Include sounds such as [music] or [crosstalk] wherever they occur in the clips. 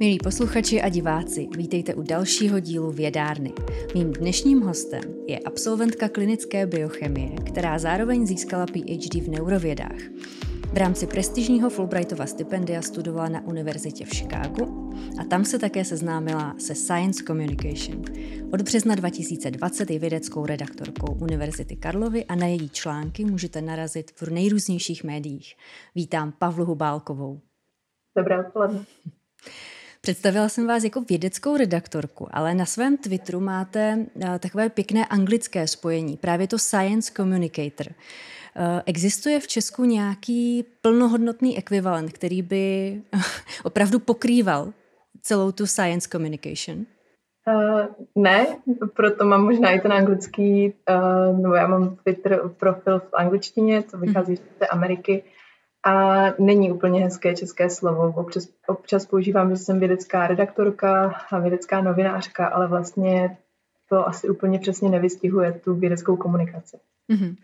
Milí posluchači a diváci, vítejte u dalšího dílu Vědárny. Mým dnešním hostem je absolventka klinické biochemie, která zároveň získala PhD v neurovědách. V rámci prestižního Fulbrightova stipendia studovala na univerzitě v Chicagu a tam se také seznámila se Science Communication. Od března 2020 je vědeckou redaktorkou Univerzity Karlovy a na její články můžete narazit v nejrůznějších médiích. Vítám Pavlu Hubálkovou. Dobré odpoledne. Představila jsem vás jako vědeckou redaktorku, ale na svém Twitteru máte eh, takové pěkné anglické spojení, právě to Science Communicator. Eh, existuje v Česku nějaký plnohodnotný ekvivalent, který by opravdu pokrýval celou tu science communication? Uh, ne, proto mám možná i ten anglický, uh, no já mám Twitter profil v angličtině, co vychází mm. z té Ameriky a není úplně hezké české slovo. Občas, občas používám, že jsem vědecká redaktorka a vědecká novinářka, ale vlastně to asi úplně přesně nevystihuje tu vědeckou komunikaci. Mm-hmm.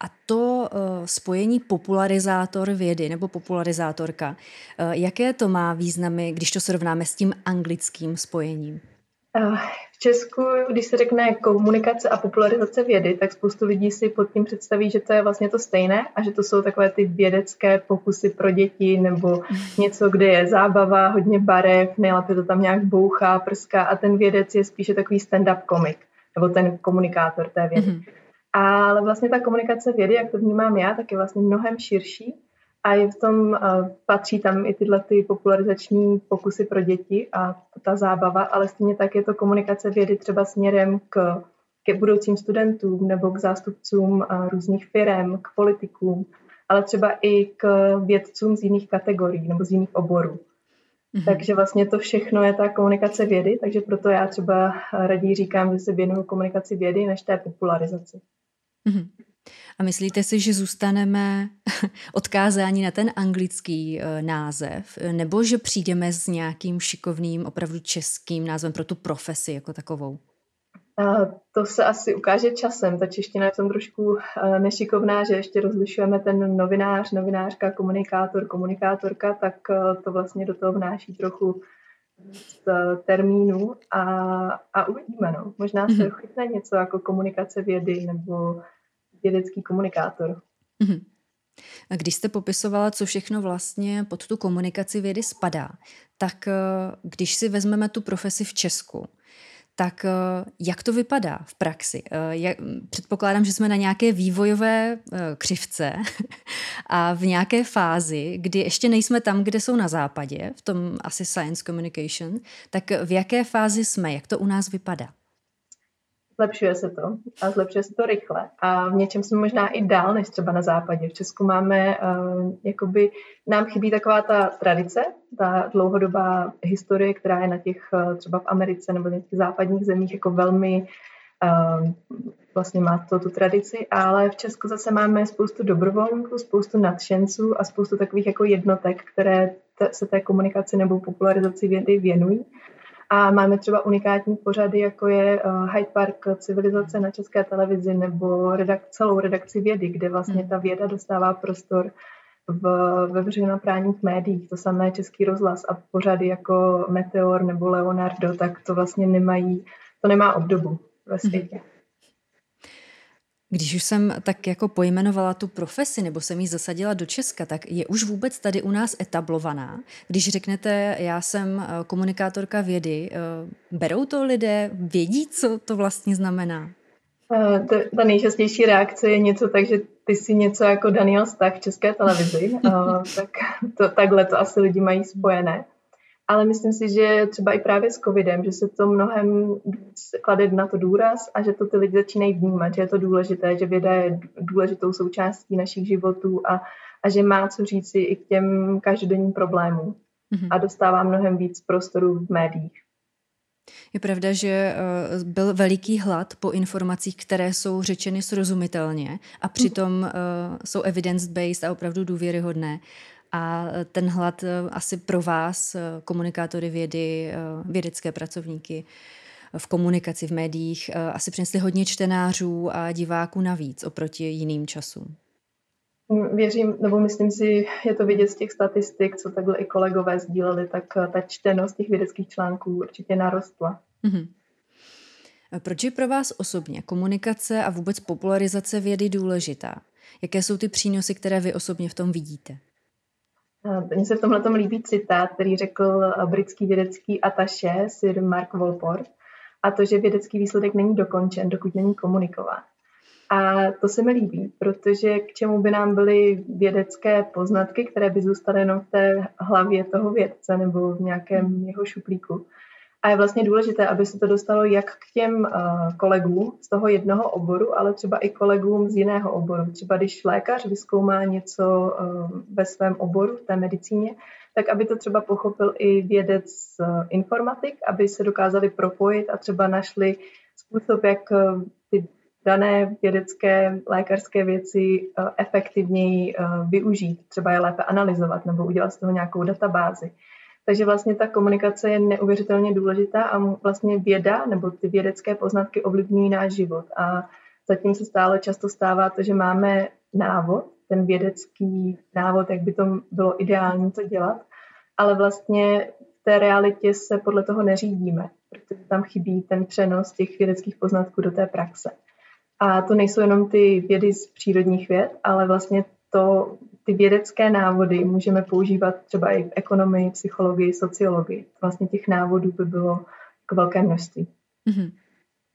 A to uh, spojení popularizátor vědy nebo popularizátorka, uh, jaké to má významy, když to srovnáme s tím anglickým spojením? Uh, v Česku, když se řekne komunikace a popularizace vědy, tak spoustu lidí si pod tím představí, že to je vlastně to stejné a že to jsou takové ty vědecké pokusy pro děti nebo něco, kde je zábava, hodně barev, nejlépe to tam nějak bouchá, prská a ten vědec je spíše takový stand-up komik nebo ten komunikátor té vědy. Mm-hmm. Ale vlastně ta komunikace vědy, jak to vnímám já, tak je vlastně mnohem širší a je v tom, uh, patří tam i tyhle ty popularizační pokusy pro děti a ta zábava, ale stejně tak je to komunikace vědy třeba směrem k, ke budoucím studentům nebo k zástupcům uh, různých firm, k politikům, ale třeba i k vědcům z jiných kategorií nebo z jiných oborů. Mm-hmm. Takže vlastně to všechno je ta komunikace vědy, takže proto já třeba raději říkám, že se věnuju komunikaci vědy než té popularizaci. Mm-hmm. A myslíte si, že zůstaneme [laughs] odkázáni na ten anglický uh, název, nebo že přijdeme s nějakým šikovným, opravdu českým názvem pro tu profesi jako takovou? To se asi ukáže časem. Ta čeština je tam trošku uh, nešikovná, že ještě rozlišujeme ten novinář, novinářka, komunikátor, komunikátorka, tak uh, to vlastně do toho vnáší trochu z termínu a, a uvidíme. No. Možná se mm-hmm. chytne něco jako komunikace vědy nebo vědecký komunikátor. Mm-hmm. A když jste popisovala, co všechno vlastně pod tu komunikaci vědy spadá, tak eh, když si vezmeme tu profesi v Česku, tak eh, jak to vypadá v praxi? Eh, předpokládám, že jsme na nějaké vývojové křivce [laughs] a v nějaké fázi, kdy ještě nejsme tam, kde jsou na západě, v tom asi science communication, tak v jaké fázi jsme? Jak to u nás vypadá? Zlepšuje se to a zlepšuje se to rychle. A v něčem jsme možná i dál než třeba na západě. V Česku máme, uh, jakoby, nám chybí taková ta tradice, ta dlouhodobá historie, která je na těch uh, třeba v Americe nebo v těch západních zemích jako velmi uh, vlastně má to tu tradici, ale v Česku zase máme spoustu dobrovolníků, spoustu nadšenců a spoustu takových jako jednotek, které te, se té komunikaci nebo popularizaci vědy věnují. A máme třeba unikátní pořady, jako je uh, Hyde Park civilizace na české televizi nebo redak- celou redakci vědy, kde vlastně hmm. ta věda dostává prostor v, ve veřejnoprávních médiích. To samé Český rozhlas a pořady jako Meteor nebo Leonardo, tak to vlastně nemají, to nemá obdobu ve světě. Hmm. Když už jsem tak jako pojmenovala tu profesi nebo jsem ji zasadila do Česka, tak je už vůbec tady u nás etablovaná. Když řeknete, já jsem eh, komunikátorka vědy, eh, berou to lidé, vědí, co to vlastně znamená? Eh, ta nejčastější reakce je něco tak, že ty jsi něco jako Daniel Stach v české televizi, [laughs] tak to, takhle to asi lidi mají spojené ale myslím si, že třeba i právě s covidem, že se to mnohem klade na to důraz a že to ty lidi začínají vnímat, že je to důležité, že věda je důležitou součástí našich životů a, a že má co říci i k těm každodenním problémům mm-hmm. a dostává mnohem víc prostoru v médiích. Je pravda, že uh, byl veliký hlad po informacích, které jsou řečeny srozumitelně a přitom uh, jsou evidence-based a opravdu důvěryhodné. A ten hlad eh, asi pro vás, eh, komunikátory vědy, eh, vědecké pracovníky v komunikaci v médiích, asi přinesli hodně čtenářů a diváků navíc oproti jiným časům. Věřím, nebo myslím si, je to vidět z těch statistik, co takhle i kolegové sdíleli, tak ta čtenost těch vědeckých článků určitě narostla. Mm-hmm. Proč je pro vás osobně komunikace a vůbec popularizace vědy důležitá? Jaké jsou ty přínosy, které vy osobně v tom vidíte? Mně se v tomhle tom líbí citát, který řekl britský vědecký ataše Sir Mark Wolport, a to, že vědecký výsledek není dokončen, dokud není komunikován. A to se mi líbí, protože k čemu by nám byly vědecké poznatky, které by zůstaly jenom v té hlavě toho vědce nebo v nějakém jeho šuplíku. A je vlastně důležité, aby se to dostalo jak k těm uh, kolegům z toho jednoho oboru, ale třeba i kolegům z jiného oboru. Třeba když lékař vyskoumá něco uh, ve svém oboru, v té medicíně, tak aby to třeba pochopil i vědec uh, informatik, aby se dokázali propojit a třeba našli způsob, jak ty dané vědecké lékařské věci efektivněji využít, třeba je lépe analyzovat nebo udělat z toho nějakou databázi. Takže vlastně ta komunikace je neuvěřitelně důležitá a vlastně věda nebo ty vědecké poznatky ovlivňují náš život. A zatím se stále často stává to, že máme návod, ten vědecký návod, jak by to bylo ideální to dělat, ale vlastně v té realitě se podle toho neřídíme, protože tam chybí ten přenos těch vědeckých poznatků do té praxe. A to nejsou jenom ty vědy z přírodních věd, ale vlastně to, ty vědecké návody můžeme používat třeba i v ekonomii, psychologii, sociologii. Vlastně těch návodů by bylo k velké množství. Mm-hmm.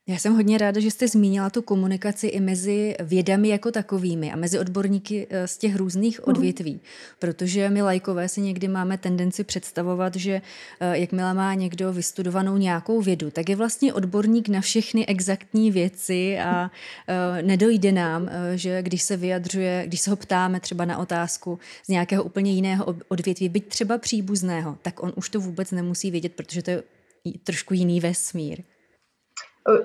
Já jsem hodně ráda, že jste zmínila tu komunikaci i mezi vědami jako takovými a mezi odborníky eh, z těch různých mhm. odvětví, protože my lajkové si někdy máme tendenci představovat, že eh, jakmile má někdo vystudovanou nějakou vědu, tak je vlastně odborník na všechny exaktní věci a eh, nedojde nám, že když se vyjadřuje, když se ho ptáme třeba na otázku z nějakého úplně jiného odvětví, byť třeba příbuzného, tak on už to vůbec nemusí vědět, protože to je trošku jiný vesmír.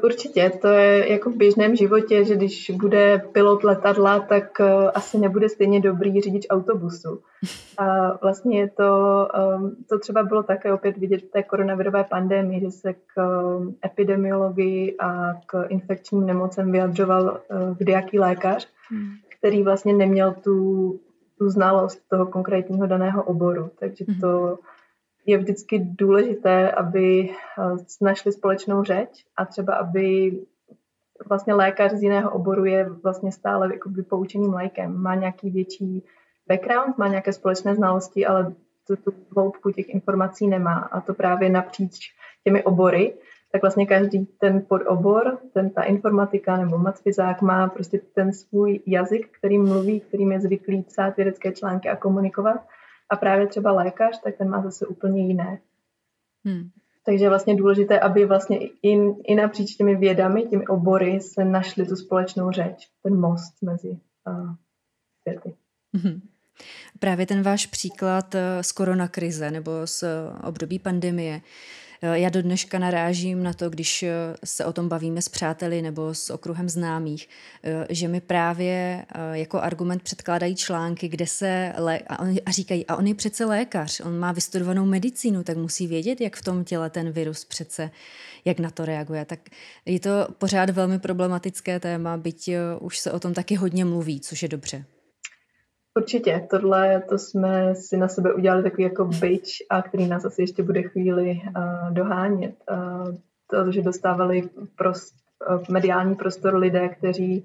Určitě, to je jako v běžném životě, že když bude pilot letadla, tak uh, asi nebude stejně dobrý řidič autobusu. A vlastně je to, um, to třeba bylo také opět vidět v té koronavirové pandemii, že se k um, epidemiologii a k infekčním nemocem vyjadřoval uh, kdejaký lékař, hmm. který vlastně neměl tu, tu znalost toho konkrétního daného oboru. Takže hmm. to je vždycky důležité, aby eh, našli společnou řeč a třeba aby vlastně lékař z jiného oboru je vlastně stále jakoby poučeným lékem. Má nějaký větší background, má nějaké společné znalosti, ale tu, tu hloubku těch informací nemá. A to právě napříč těmi obory, tak vlastně každý ten podobor, ten ta informatika nebo matfizák má prostě ten svůj jazyk, který mluví, kterým je zvyklý psát vědecké články a komunikovat. A právě třeba lékař, tak ten má zase úplně jiné. Hmm. Takže je vlastně důležité, aby vlastně i, i napříč těmi vědami, těmi obory se našli tu společnou řeč, ten most mezi uh, světy. Hmm. Právě ten váš příklad eh, z koronakrize nebo z období pandemie Eh, já do dneška narážím na to, když eh, se o tom bavíme s přáteli nebo s okruhem známých, eh, že mi právě jako argument předkládají články, kde se lé... a, on, a říkají, a on je přece lékař, on má vystudovanou medicínu, tak musí vědět, jak v tom těle ten virus přece, jak na to reaguje. Tak je to pořád velmi problematické téma, byť už se o tom taky hodně mluví, což je dobře. Určitě, tohle to jsme si na sebe udělali takový jako byč, a který nás asi ještě bude chvíli uh, dohánět. Uh, to, že dostávali prost, uh, mediální prostor lidé, kteří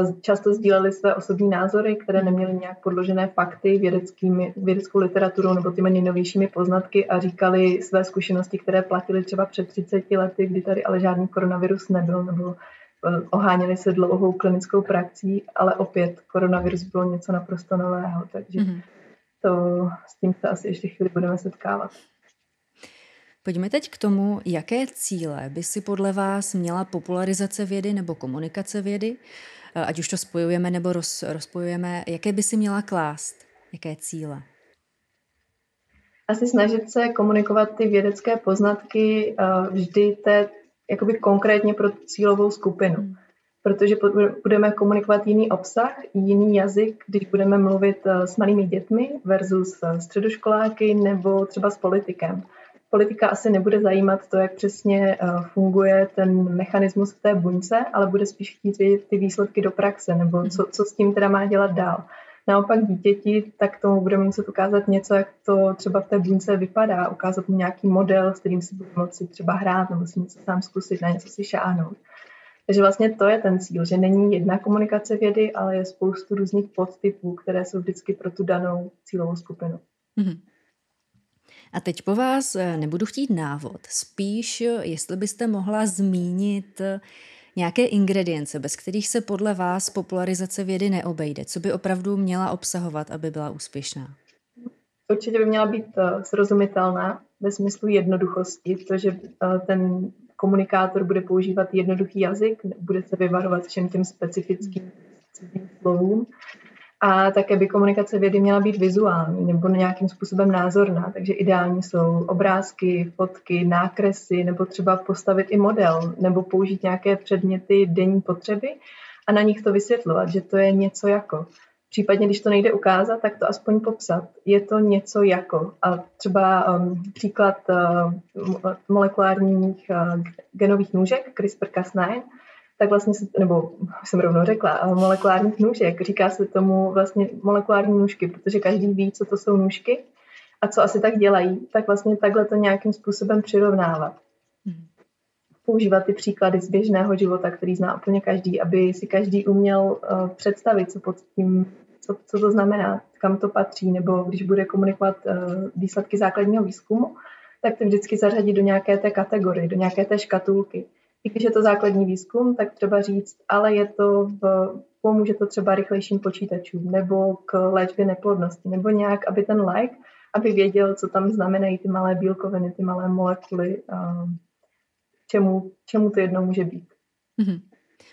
uh, často sdíleli své osobní názory, které neměly nějak podložené fakty vědeckými, vědeckou literaturou nebo těmi nejnovějšími poznatky a říkali své zkušenosti, které platily třeba před 30 lety, kdy tady ale žádný koronavirus nebyl nebo oháněli se dlouhou klinickou praxí, ale opět koronavirus bylo něco naprosto nového, takže mm-hmm. to, s tím se asi ještě chvíli budeme setkávat. Pojďme teď k tomu, jaké cíle by si podle vás měla popularizace vědy nebo komunikace vědy, eh, ať už to spojujeme nebo roz, rozpojujeme, jaké by si měla klást, jaké cíle? Asi snažit se komunikovat ty vědecké poznatky eh, vždy té jakoby konkrétně pro cílovou skupinu. Hmm. Protože budeme komunikovat jiný obsah, jiný jazyk, když budeme mluvit eh, s malými dětmi versus eh, středoškoláky nebo třeba s politikem. Politika asi nebude zajímat to, jak přesně eh, funguje ten mechanismus v té buňce, ale bude spíš chtít vědět ty výsledky do praxe nebo hmm. co, co s tím teda má dělat dál. Naopak dítěti, tak tomu budeme muset ukázat něco, jak to třeba v té buňce vypadá, ukázat mu nějaký model, s kterým si bude moci třeba hrát nebo si něco sám zkusit, na něco si šáhnout. Takže vlastně to je ten cíl, že není jedna komunikace vědy, ale je spoustu různých podtypů, které jsou vždycky pro tu danou cílovou skupinu. Mm-hmm. A teď po vás eh, nebudu chtít návod, spíš eh, jestli byste mohla zmínit nějaké ingredience, bez kterých se podle vás popularizace vědy neobejde, co by opravdu měla obsahovat, aby byla úspěšná? Určitě by měla být srozumitelná ve smyslu jednoduchosti, to, že ten komunikátor bude používat jednoduchý jazyk, bude se vyvarovat všem těm specifickým slovům a také by komunikace vědy měla být vizuální nebo nějakým způsobem názorná, takže ideální jsou obrázky, fotky, nákresy nebo třeba postavit i model nebo použít nějaké předměty denní potřeby a na nich to vysvětlovat, že to je něco jako. Případně, když to nejde ukázat, tak to aspoň popsat. Je to něco jako. A třeba um, příklad uh, molekulárních uh, genových nůžek, CRISPR-Cas9, tak vlastně, se, nebo jsem rovnou řekla, molekulárních nůžek. Říká se tomu vlastně molekulární nůžky, protože každý ví, co to jsou nůžky a co asi tak dělají, tak vlastně takhle to nějakým způsobem přirovnávat. Hmm. Používat ty příklady z běžného života, který zná úplně každý, aby si každý uměl uh, představit, co pod tím, co, co to znamená, kam to patří, nebo když bude komunikovat uh, výsledky základního výzkumu, tak to vždycky zařadit do nějaké té kategorie, do nějaké té škatulky i když je to základní výzkum, tak třeba říct, ale je to v, pomůže to třeba rychlejším počítačům nebo k léčbě neplodnosti, nebo nějak, aby ten like, aby věděl, co tam znamenají ty malé bílkoviny, ty malé molekuly, čemu, čemu to jednou může být. Mm-hmm.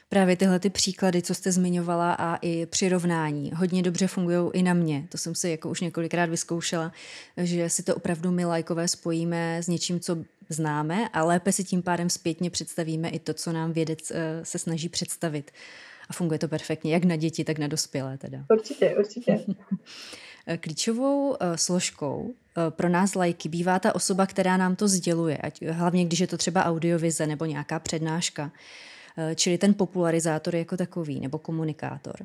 Právě tyhle ty příklady, co jste zmiňovala a i přirovnání, hodně dobře fungují i na mě. To jsem si jako už několikrát vyzkoušela, že si to opravdu my lajkové spojíme s něčím, co známe a lépe si tím pádem zpětně představíme i to, co nám vědec eh, se snaží představit. A funguje to perfektně, jak na děti, tak na dospělé teda. Určitě, určitě. [laughs] Klíčovou uh, složkou uh, pro nás lajky bývá ta osoba, která nám to sděluje, ať, hlavně když je to třeba audiovize nebo nějaká přednáška. Eh, čili ten popularizátor jako takový nebo komunikátor.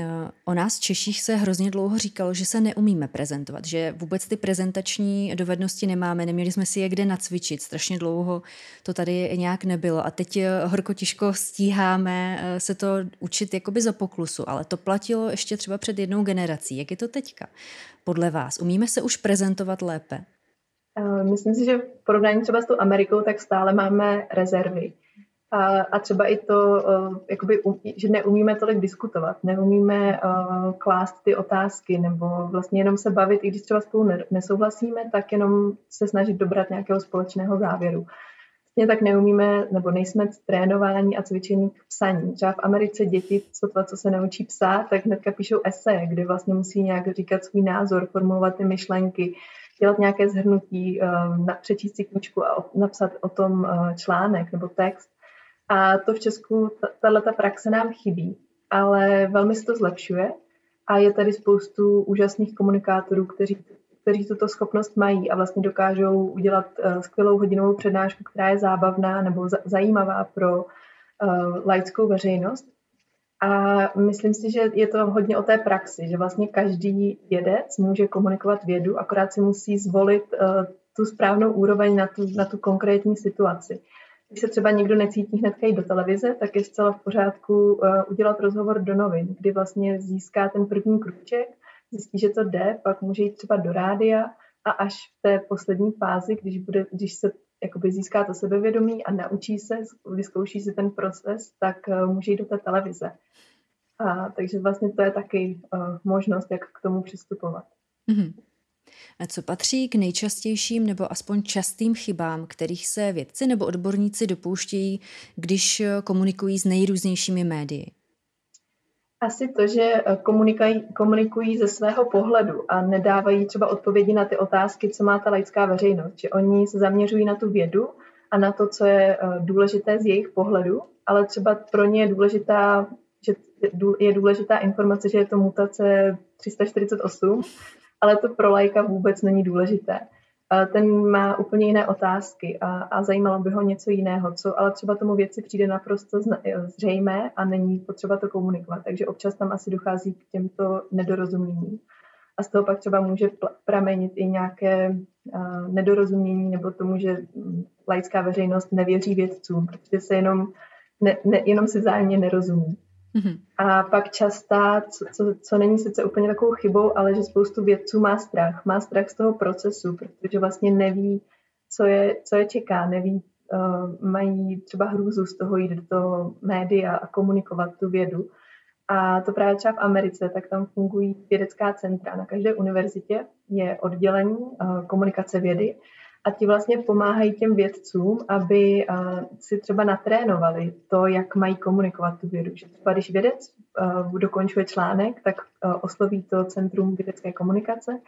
Eh, o nás Češích se hrozně dlouho říkalo, že se neumíme prezentovat, že vůbec ty prezentační dovednosti nemáme, neměli jsme si je kde nacvičit, strašně dlouho to tady nějak nebylo a teď eh, horko těžko stíháme se to učit jakoby za poklusu, ale to platilo ještě třeba před jednou generací. Jak je to teďka? Podle vás, umíme se už prezentovat lépe? Myslím si, že v porovnání třeba s tou Amerikou, tak stále máme rezervy. A, a třeba i to, uh, jakoby, že neumíme tolik diskutovat, neumíme uh, klást ty otázky nebo vlastně jenom se bavit, i když třeba spolu nesouhlasíme, tak jenom se snažit dobrat nějakého společného závěru. Stejně tak neumíme, nebo nejsme trénováni a cvičení k psaní. Třeba v Americe děti, co to, co se naučí psát, tak hnedka píšou eseje, kde vlastně musí nějak říkat svůj názor, formulovat ty myšlenky, dělat nějaké zhrnutí, um, přečíst si knížku a napsat o tom článek nebo text. A to v Česku, tato praxe nám chybí, ale velmi se to zlepšuje a je tady spoustu úžasných komunikátorů, kteří, kteří tuto schopnost mají a vlastně dokážou udělat uh, skvělou hodinovou přednášku, která je zábavná nebo za, zajímavá pro uh, laickou veřejnost. A myslím si, že je to hodně o té praxi, že vlastně každý vědec může komunikovat vědu, akorát si musí zvolit uh, tu správnou úroveň na tu, na tu konkrétní situaci. Když se třeba někdo necítí hnedka jít do televize, tak je zcela v pořádku uh, udělat rozhovor do novin, kdy vlastně získá ten první kruček, zjistí, že to jde, pak může jít třeba do rádia a až v té poslední fázi, když, bude, když se jakoby získá to sebevědomí a naučí se, vyzkouší si ten proces, tak uh, může jít do té televize. A, takže vlastně to je taky uh, možnost, jak k tomu přistupovat. Mm-hmm. Co patří k nejčastějším nebo aspoň častým chybám, kterých se vědci nebo odborníci dopouštějí, když komunikují s nejrůznějšími médii? Asi to, že komunikují, komunikují ze svého pohledu a nedávají třeba odpovědi na ty otázky, co má ta laická veřejnost. Že oni se zaměřují na tu vědu a na to, co je eh, důležité z jejich pohledu, ale třeba pro ně je důležitá, že je důležitá informace, že je to mutace 348 ale to pro lajka vůbec není důležité. ten má úplně jiné otázky a, a zajímalo by ho něco jiného, co ale třeba tomu věci přijde naprosto zřejmé a není potřeba to komunikovat. Takže občas tam asi dochází k těmto nedorozuměním. A z toho pak třeba může pramenit i nějaké uh, nedorozumění nebo tomu, že laická veřejnost nevěří vědcům, protože se jenom, ne, ne, jenom si zájemně nerozumí. Mm-hmm. A pak častá, co, co, co není sice úplně takovou chybou, ale že spoustu vědců má strach. Má strach z toho procesu, protože vlastně neví, co je, co je čeká, neví, uh, mají třeba hrůzu z toho jít do toho média a komunikovat tu vědu. A to právě třeba v Americe, tak tam fungují vědecká centra. Na každé univerzitě je oddělení uh, komunikace vědy a ti vlastně pomáhají těm vědcům, aby si třeba natrénovali to, jak mají komunikovat tu vědu. Že třeba když vědec dokončuje článek, tak osloví to Centrum vědecké komunikace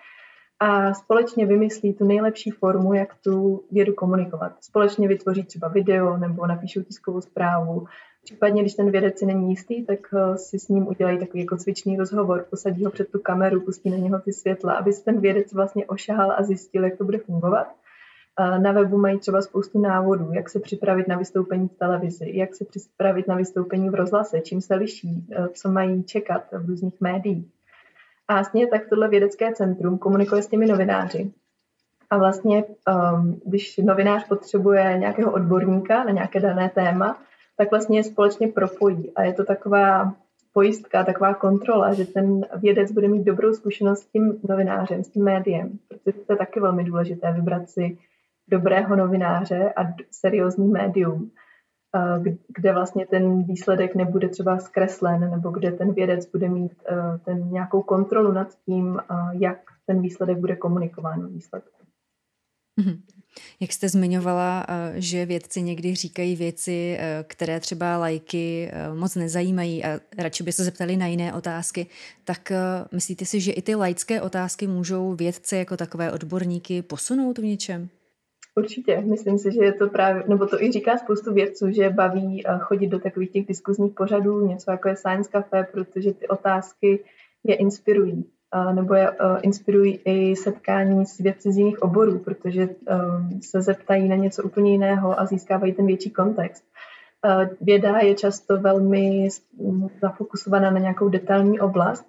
a společně vymyslí tu nejlepší formu, jak tu vědu komunikovat. Společně vytvoří třeba video nebo napíšou tiskovou zprávu. Případně, když ten vědec si není jistý, tak si s ním udělají takový jako cvičný rozhovor, posadí ho před tu kameru, pustí na něho ty světla, aby si ten vědec vlastně ošahal a zjistil, jak to bude fungovat. Na webu mají třeba spoustu návodů, jak se připravit na vystoupení v televizi, jak se připravit na vystoupení v rozhlase, čím se liší, eh, co mají čekat v různých médiích. A vlastně tak tohle vědecké centrum komunikuje s těmi novináři. A vlastně, um, když novinář potřebuje nějakého odborníka na nějaké dané téma, tak vlastně je společně propojí. A je to taková pojistka, taková kontrola, že ten vědec bude mít dobrou zkušenost s tím novinářem, s tím médiem, protože to je taky velmi důležité vybrat si dobrého novináře a seriózní médium, kde vlastně ten výsledek nebude třeba zkreslen, nebo kde ten vědec bude mít ten nějakou kontrolu nad tím, jak ten výsledek bude komunikován výsledku. Mm-hmm. Jak jste zmiňovala, že vědci někdy říkají věci, které třeba lajky moc nezajímají a radši by se zeptali na jiné otázky, tak myslíte si, že i ty laické otázky můžou vědce jako takové odborníky posunout v něčem? Určitě, myslím si, že je to právě, nebo to i říká spoustu vědců, že baví eh, chodit do takových těch diskuzních pořadů, něco jako je Science Cafe, protože ty otázky je inspirují. Nebo je eh, inspirují i setkání s vědci z jiných oborů, protože eh, se zeptají na něco úplně jiného a získávají ten větší kontext. Věda je často velmi zafokusovaná na nějakou detailní oblast,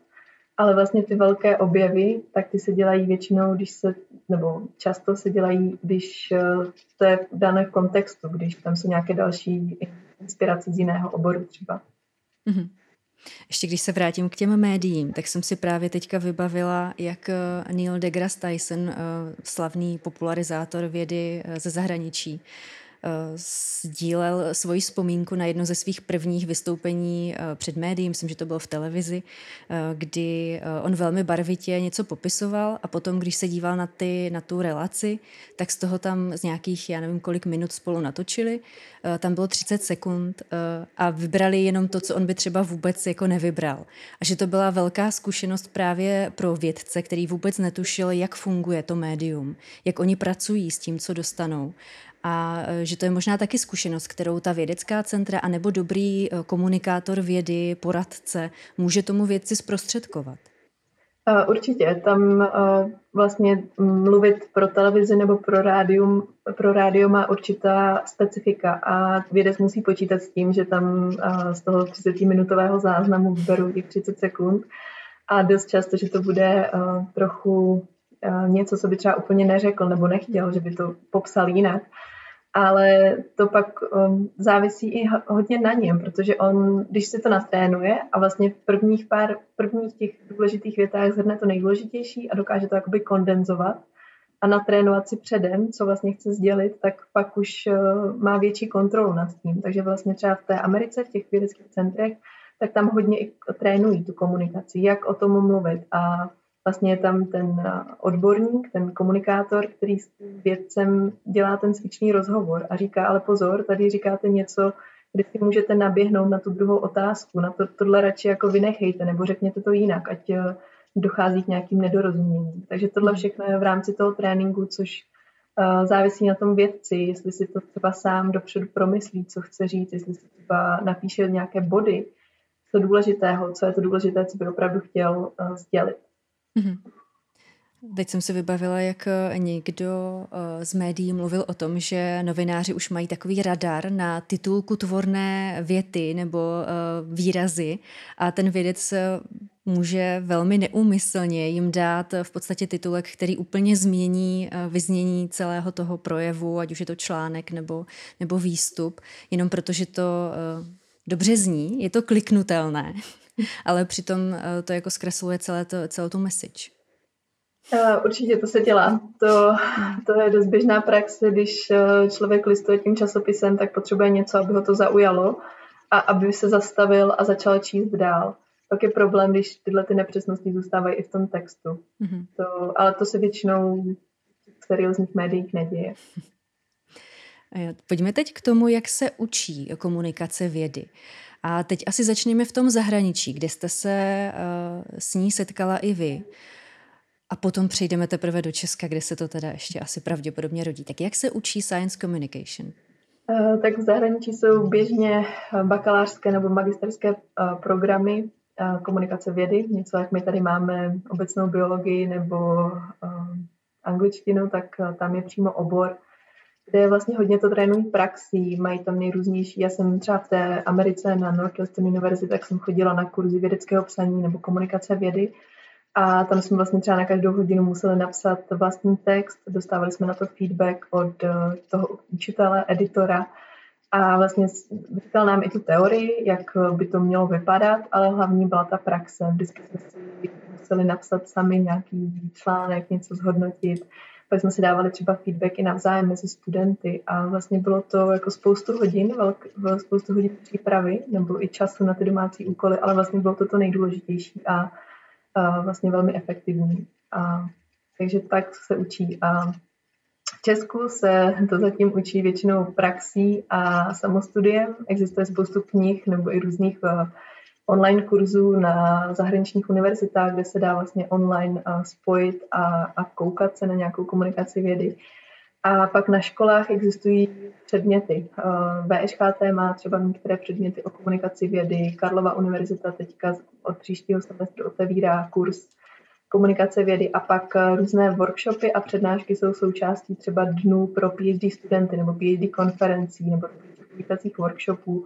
ale vlastně ty velké objevy, tak ty se dělají většinou, když se, nebo často se dělají, když eh, to je v daném kontextu, když tam jsou nějaké další inspirace z jiného oboru třeba. Mm-hmm. Ještě když se vrátím k těm médiím, tak jsem si právě teďka vybavila, jak eh, Neil deGrasse Tyson, eh, slavný popularizátor vědy ze zahraničí, sdílel svoji vzpomínku na jedno ze svých prvních vystoupení eh, před médií, myslím, že to bylo v televizi, eh, kdy on velmi barvitě něco popisoval a potom, když se díval na, ty, na tu relaci, tak z toho tam z nějakých, já nevím, kolik minut spolu natočili. Tam bylo 30 sekund a vybrali jenom to, co on by třeba vůbec jako nevybral. A že to byla velká zkušenost právě pro vědce, který vůbec netušil, jak funguje to médium, jak oni pracují s tím, co dostanou a e, že to je možná taky zkušenost, kterou ta vědecká centra a nebo dobrý e, komunikátor vědy, poradce může tomu vědci zprostředkovat. Určitě, tam vlastně mluvit pro televizi nebo pro rádium, pro rádio má určitá specifika a vědec musí počítat s tím, že tam z toho 30-minutového záznamu vyberou těch 30 sekund. A dost často, že to bude trochu něco, co by třeba úplně neřekl nebo nechtěl, že by to popsal jinak ale to pak um, závisí i hodně na něm, protože on, když si to natrénuje a vlastně v prvních pár, prvních těch důležitých větách zhrne to nejdůležitější a dokáže to jakoby kondenzovat a natrénovat si předem, co vlastně chce sdělit, tak pak už uh, má větší kontrolu nad tím. Takže vlastně třeba v té Americe, v těch vědeckých centrech, tak tam hodně i trénují tu komunikaci, jak o tom mluvit a vlastně je tam ten odborník, ten komunikátor, který s vědcem dělá ten cvičný rozhovor a říká, ale pozor, tady říkáte něco, kde si můžete naběhnout na tu druhou otázku, na to, tohle radši jako vynechejte, nebo řekněte to jinak, ať e, dochází k nějakým nedorozuměním. Takže tohle všechno je v rámci toho tréninku, což uh, závisí na tom vědci, jestli si to třeba sám dopředu promyslí, co chce říct, jestli si třeba napíše nějaké body, co důležitého, co je to důležité, co by opravdu chtěl sdělit. Mm-hmm. Teď jsem si vybavila, jak eh, někdo eh, z médií mluvil o tom, že novináři už mají takový radar na titulku tvorné věty nebo eh, výrazy a ten vědec může velmi neúmyslně jim dát v podstatě titulek, který úplně změní vyznění celého toho projevu, ať už je to článek nebo, nebo výstup, jenom protože to dobře zní, je to kliknutelné, [laughs] ale přitom to jako zkresluje celé to, celou tu message. Určitě to se dělá. To, to je dost běžná praxe, když eh, člověk listuje tím časopisem, tak potřebuje něco, aby ho to zaujalo a aby se zastavil a začal číst dál. Pak je problém, když tyhle ty nepřesnosti zůstávají i v tom textu. Mm-hmm. To, ale to se většinou v seriózních médiích neděje. [laughs] Pojďme teď k tomu, jak se učí komunikace vědy. A teď asi začneme v tom zahraničí, kde jste se uh, s ní setkala i vy. A potom přejdeme teprve do Česka, kde se to teda ještě asi pravděpodobně rodí. Tak jak se učí science communication? Eh, tak v zahraničí jsou běžně eh, bakalářské nebo magisterské eh, programy komunikace vědy, něco jak my tady máme obecnou biologii nebo angličtinu, tak tam je přímo obor, kde je vlastně hodně to trénují praxí, mají tam nejrůznější. Já jsem třeba v té Americe na Northwestern University, tak jsem chodila na kurzy vědeckého psaní nebo komunikace vědy a tam jsme vlastně třeba na každou hodinu museli napsat vlastní text, dostávali jsme na to feedback od eh, toho učitele, editora a vlastně říkal nám i tu teorii, jak by to mělo vypadat, ale hlavní byla ta praxe. Vždycky jsme si museli napsat sami nějaký článek, něco zhodnotit, pak jsme si dávali třeba feedbacky navzájem mezi studenty a vlastně bylo to jako spoustu hodin, velk, spoustu hodin přípravy nebo i času na ty domácí úkoly, ale vlastně bylo to to nejdůležitější a vlastně velmi efektivní. A, takže tak se učí. A v Česku se to zatím učí většinou praxí a samostudiem. Existuje spoustu knih nebo i různých uh, online kurzů na zahraničních univerzitách, kde se dá vlastně online uh, spojit a, a koukat se na nějakou komunikaci vědy. A pak na školách existují předměty. Eh, VŠKT má třeba některé předměty o komunikaci vědy. Karlova univerzita teďka od příštího semestru otevírá kurz komunikace vědy a pak eh, různé workshopy a přednášky jsou součástí třeba dnů pro PhD studenty nebo PhD konferencí nebo publikacích workshopů.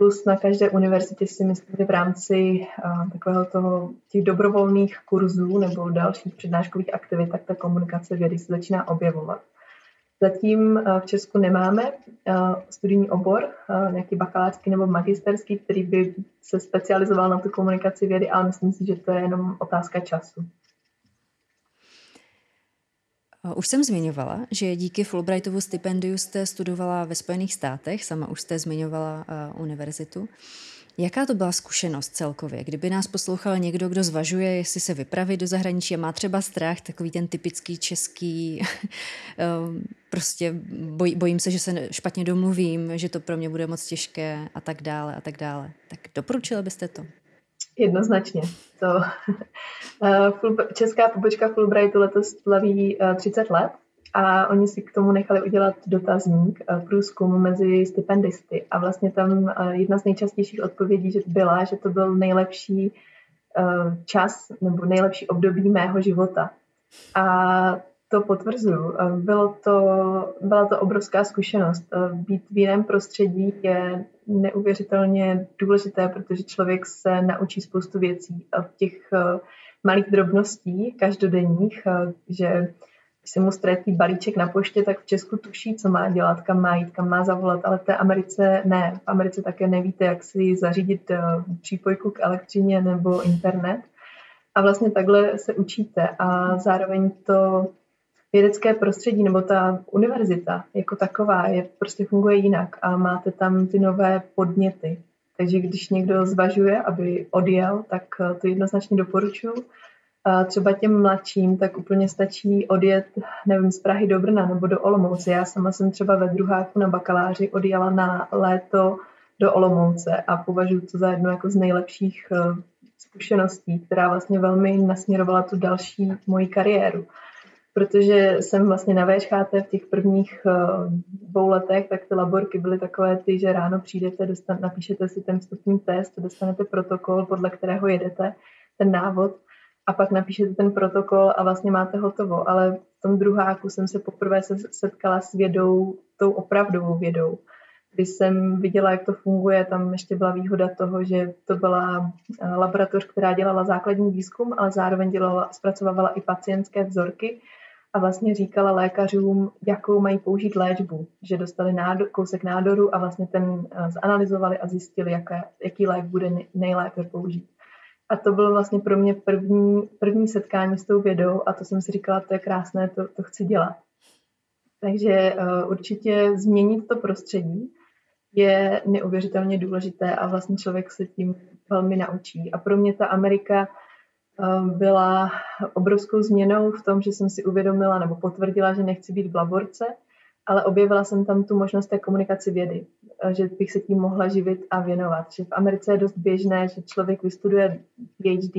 Plus na každé univerzitě si myslím, že v rámci uh, takového toho těch dobrovolných kurzů nebo dalších přednáškových aktivit, tak ta komunikace vědy se začíná objevovat. Zatím eh, v Česku nemáme eh, studijní obor, eh, nějaký bakalářský nebo magisterský, který by se specializoval na tu komunikaci vědy, ale myslím si, že to je jenom otázka času. Už jsem zmiňovala, že díky Fulbrightovu stipendiu jste studovala ve Spojených státech, sama už jste zmiňovala uh, univerzitu. Jaká to byla zkušenost celkově? Kdyby nás poslouchal někdo, kdo zvažuje, jestli se vypravit do zahraničí a má třeba strach, takový ten typický český, [laughs] ehm, prostě boj, bojím se, že se špatně domluvím, že to pro mě bude moc těžké a tak dále a tak dále. Tak doporučila byste to? Jednoznačně. To, [laughs] eh, Česká pobočka Fulbrightu letos slaví 30 eh, let a oni si k tomu nechali udělat dotazník, eh, průzkum mezi stipendisty a vlastně tam jedna z nejčastějších odpovědí byla, že to byl nejlepší čas nebo nejlepší období mého života. A to potvrzuju. Bylo to, byla to obrovská zkušenost. Být v jiném prostředí je neuvěřitelně důležité, protože člověk se naučí spoustu věcí a těch malých drobností každodenních, že když se mu ztratí balíček na poště, tak v Česku tuší, co má dělat, kam má jít, kam má zavolat, ale v té Americe ne. V Americe také nevíte, jak si zařídit eh, přípojku k elektřině nebo internet. A vlastně takhle se učíte a zároveň to vědecké prostředí nebo ta univerzita jako taková je, prostě funguje jinak a máte tam ty nové podněty. Takže když někdo zvažuje, aby odjel, tak eh, to jednoznačně doporučuji a třeba těm mladším, tak úplně stačí odjet, nevím, z Prahy do Brna nebo do Olomouce. Já sama jsem třeba ve druháku na bakaláři odjela na léto do Olomouce a považuji to za jednu jako z nejlepších eh, zkušeností, která vlastně velmi nasměrovala tu další moji kariéru. Protože jsem vlastně na VŠHT v těch prvních eh, dvou letech, tak ty laborky byly takové ty, že ráno přijdete, dostan, napíšete si ten vstupní test, dostanete protokol, podle kterého jedete, ten návod a pak napíšete ten protokol a vlastně máte hotovo. Ale v tom druháku jsem se poprvé setkala s vědou, tou opravdovou vědou. Když jsem viděla, jak to funguje, tam ještě byla výhoda toho, že to byla eh, laboratoř, která dělala základní výzkum, ale zároveň dělala, zpracovávala i pacientské vzorky a vlastně říkala lékařům, jakou mají použít léčbu, že dostali nádor, kousek nádoru a vlastně ten eh, zanalizovali a zjistili, jaké, jaký lék bude nejlépe použít. A to bylo vlastně pro mě první, první setkání s tou vědou a to jsem si říkala, to je krásné, to, to chci dělat. Takže uh, určitě změnit to prostředí je neuvěřitelně důležité a vlastně člověk se tím velmi naučí. A pro mě ta Amerika byla obrovskou změnou v tom, že jsem si uvědomila nebo potvrdila, že nechci být v laborce, ale objevila jsem tam tu možnost té komunikaci vědy, že bych se tím mohla živit a věnovat. Že v Americe je dost běžné, že člověk vystuduje PhD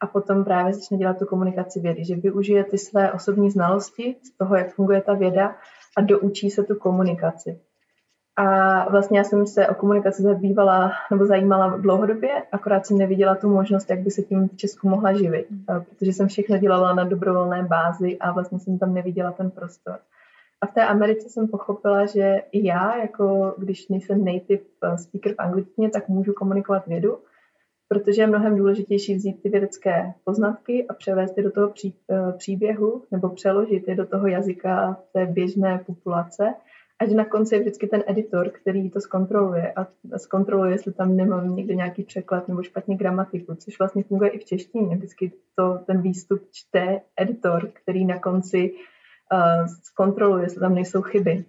a potom právě začne dělat tu komunikaci vědy, že využije ty své osobní znalosti z toho, jak funguje ta věda a doučí se tu komunikaci. A vlastně já jsem se o komunikaci zabývala nebo zajímala dlouhodobě, akorát jsem neviděla tu možnost, jak by se tím v Česku mohla živit, protože jsem všechno dělala na dobrovolné bázi a vlastně jsem tam neviděla ten prostor. A v té Americe jsem pochopila, že i já, jako když nejsem native eh, speaker v angličtině, tak můžu komunikovat vědu, protože je mnohem důležitější vzít ty vědecké poznatky a převést je do toho pří, eh, příběhu nebo přeložit je do toho jazyka té běžné populace. A že na konci je vždycky ten editor, který to zkontroluje a zkontroluje, jestli tam nemám někde nějaký překlad nebo špatně gramatiku, což vlastně funguje i v češtině. Vždycky to, ten výstup čte editor, který na konci zkontroluji, jestli tam nejsou chyby.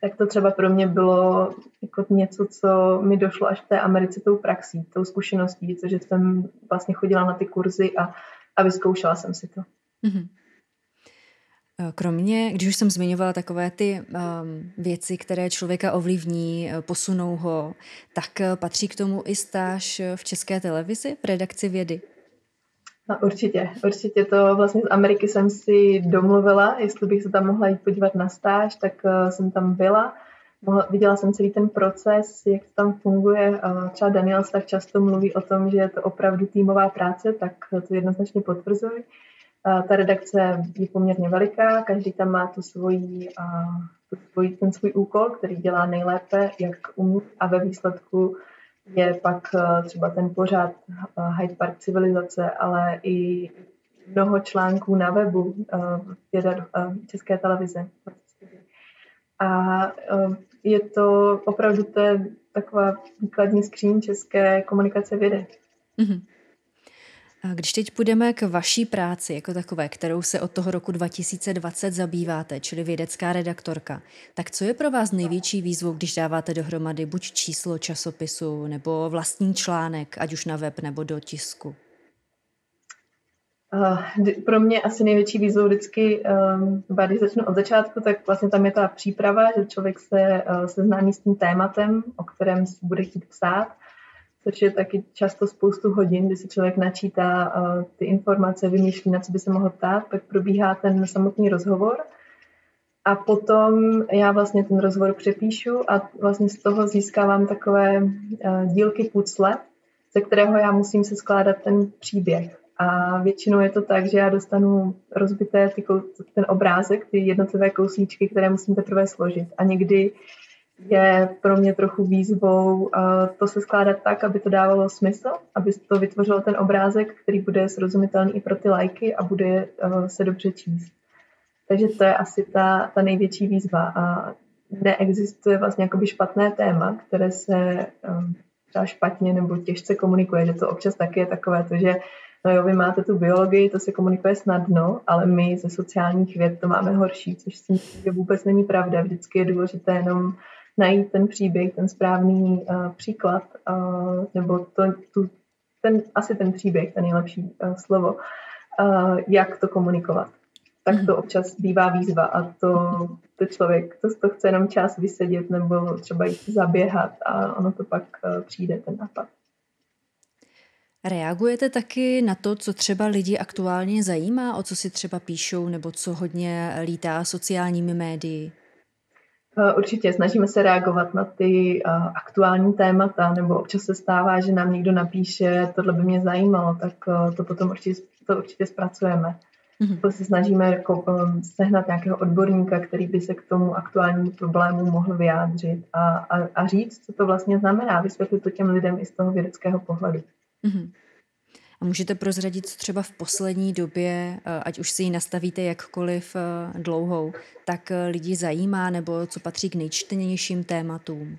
Tak to třeba pro mě bylo jako něco, co mi došlo až v té Americe tou praxí, tou zkušeností, což jsem vlastně chodila na ty kurzy a, a vyzkoušela jsem si to. Mm-hmm. Kromě, když už jsem zmiňovala takové ty um, věci, které člověka ovlivní, eh, posunou ho, tak eh, patří k tomu i stáž v české televizi v redakci vědy? No, určitě, určitě to vlastně z Ameriky jsem si domluvila, jestli bych se tam mohla jít podívat na stáž, tak uh, jsem tam byla. Mohla, viděla jsem celý ten proces, jak to tam funguje. Uh, třeba Daniel tak často mluví o tom, že je to opravdu týmová práce, tak to jednoznačně potvrzuji. Ta redakce je poměrně veliká, každý tam má tu svoji, tu svoji, ten svůj úkol, který dělá nejlépe, jak umí a ve výsledku je pak eh, třeba ten pořád eh, Hyde Park civilizace, ale i mnoho článků na webu eh, České televize. A je to opravdu to je taková výkladní skříň české komunikace vědy. Mm-hmm. Když teď půjdeme k vaší práci jako takové, kterou se od toho roku 2020 zabýváte, čili vědecká redaktorka, tak co je pro vás největší výzvou, když dáváte dohromady buď číslo časopisu nebo vlastní článek, ať už na web nebo do tisku? pro mě asi největší výzvou vždycky, um, když začnu od začátku, tak vlastně tam je ta příprava, že člověk se uh, seznámí s tím tématem, o kterém bude chtít psát což je taky často spoustu hodin, kdy si člověk načítá uh, ty informace, vymýšlí, na co by se mohl ptát, pak probíhá ten samotný rozhovor a potom já vlastně ten rozhovor přepíšu a vlastně z toho získávám takové uh, dílky pucle, ze kterého já musím se skládat ten příběh. A většinou je to tak, že já dostanu rozbité ty, ten obrázek, ty jednotlivé kousíčky, které musím teprve složit. A někdy je pro mě trochu výzvou to se skládat tak, aby to dávalo smysl, aby to vytvořilo ten obrázek, který bude srozumitelný i pro ty lajky a bude se dobře číst. Takže to je asi ta, ta největší výzva a neexistuje vlastně jakoby špatné téma, které se třeba špatně nebo těžce komunikuje, že to občas taky je takové to, že no jo, vy máte tu biologii, to se komunikuje snadno, ale my ze sociálních věd to máme horší, což si myslím, že vůbec není pravda. Vždycky je důležité jenom najít ten příběh, ten správný uh, příklad, uh, nebo to, tu, ten, asi ten příběh, ten nejlepší uh, slovo, uh, jak to komunikovat. Tak to občas bývá výzva a to, to člověk to, to chce jenom čas vysedět nebo třeba jít zaběhat a ono to pak uh, přijde, ten nápad. Reagujete taky na to, co třeba lidi aktuálně zajímá, o co si třeba píšou, nebo co hodně lítá sociálními médii? Eh, určitě snažíme se reagovat na ty uh, aktuální témata, nebo občas se stává, že nám někdo napíše, tohle by mě zajímalo, tak uh, to potom určitě to určitě zpracujeme. Mm-hmm. To se snažíme jako, sehnat nějakého odborníka, který by se k tomu aktuálnímu problému mohl vyjádřit a, a, a říct, co to vlastně znamená, vysvětlit to těm lidem i z toho vědeckého pohledu. Mm-hmm. A můžete prozradit, co třeba v poslední době, eh, ať už si ji nastavíte jakkoliv eh, dlouhou, tak eh, lidi zajímá, nebo co patří k nejčtenějším tématům?